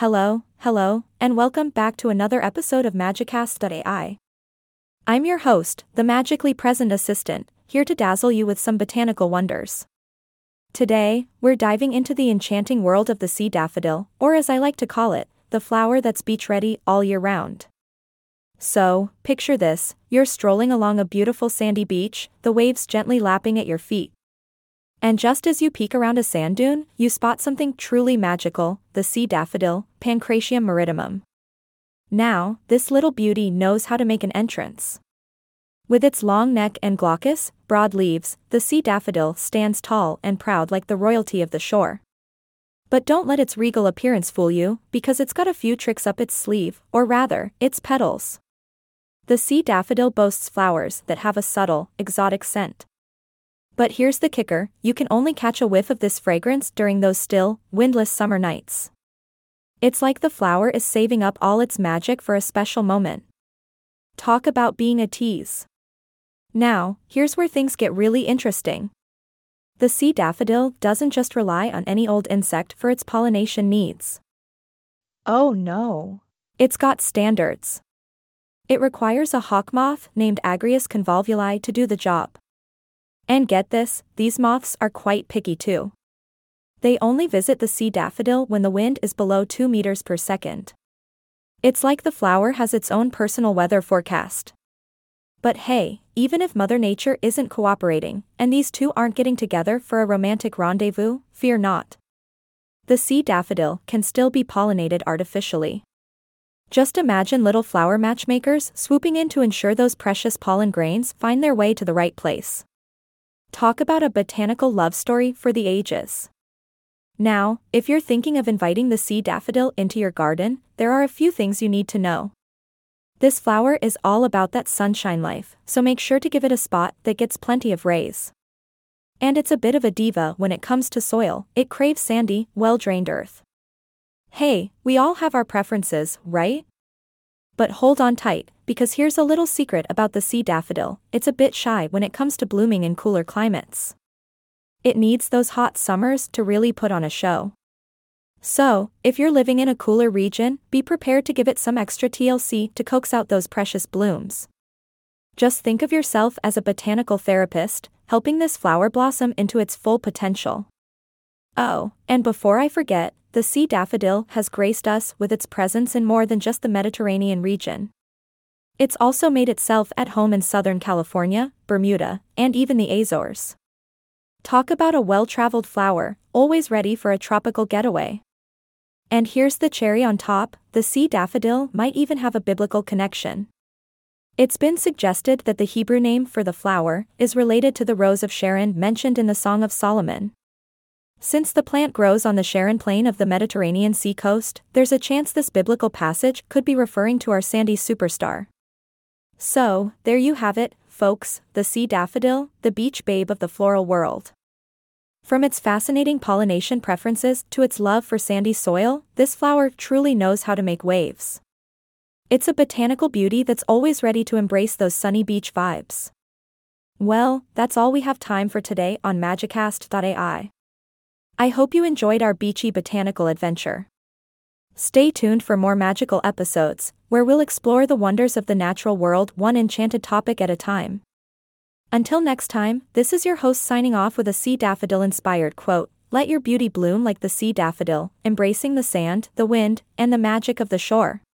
Hello, hello, and welcome back to another episode of Magicast.ai. I'm your host, the magically present assistant, here to dazzle you with some botanical wonders. Today, we're diving into the enchanting world of the sea daffodil, or as I like to call it, the flower that's beach ready all year round. So, picture this you're strolling along a beautiful sandy beach, the waves gently lapping at your feet, and just as you peek around a sand dune, you spot something truly magical the sea daffodil, Pancratium maritimum. Now, this little beauty knows how to make an entrance. With its long neck and glaucous, broad leaves, the sea daffodil stands tall and proud like the royalty of the shore. But don't let its regal appearance fool you, because it's got a few tricks up its sleeve, or rather, its petals. The sea daffodil boasts flowers that have a subtle, exotic scent. But here's the kicker you can only catch a whiff of this fragrance during those still, windless summer nights. It's like the flower is saving up all its magic for a special moment. Talk about being a tease. Now, here's where things get really interesting. The sea daffodil doesn't just rely on any old insect for its pollination needs. Oh no. It's got standards. It requires a hawk moth named Agrius convolvuli to do the job. And get this, these moths are quite picky too. They only visit the sea daffodil when the wind is below 2 meters per second. It's like the flower has its own personal weather forecast. But hey, even if Mother Nature isn't cooperating, and these two aren't getting together for a romantic rendezvous, fear not. The sea daffodil can still be pollinated artificially. Just imagine little flower matchmakers swooping in to ensure those precious pollen grains find their way to the right place. Talk about a botanical love story for the ages. Now, if you're thinking of inviting the sea daffodil into your garden, there are a few things you need to know. This flower is all about that sunshine life, so make sure to give it a spot that gets plenty of rays. And it's a bit of a diva when it comes to soil, it craves sandy, well drained earth. Hey, we all have our preferences, right? But hold on tight, because here's a little secret about the sea daffodil it's a bit shy when it comes to blooming in cooler climates. It needs those hot summers to really put on a show. So, if you're living in a cooler region, be prepared to give it some extra TLC to coax out those precious blooms. Just think of yourself as a botanical therapist, helping this flower blossom into its full potential. Oh, and before I forget, the sea daffodil has graced us with its presence in more than just the Mediterranean region. It's also made itself at home in Southern California, Bermuda, and even the Azores. Talk about a well traveled flower, always ready for a tropical getaway. And here's the cherry on top the sea daffodil might even have a biblical connection. It's been suggested that the Hebrew name for the flower is related to the rose of Sharon mentioned in the Song of Solomon. Since the plant grows on the Sharon plain of the Mediterranean sea coast, there's a chance this biblical passage could be referring to our sandy superstar. So, there you have it, folks, the sea daffodil, the beach babe of the floral world. From its fascinating pollination preferences to its love for sandy soil, this flower truly knows how to make waves. It's a botanical beauty that's always ready to embrace those sunny beach vibes. Well, that's all we have time for today on Magicast.ai. I hope you enjoyed our beachy botanical adventure. Stay tuned for more magical episodes, where we'll explore the wonders of the natural world one enchanted topic at a time. Until next time, this is your host signing off with a sea daffodil inspired quote Let your beauty bloom like the sea daffodil, embracing the sand, the wind, and the magic of the shore.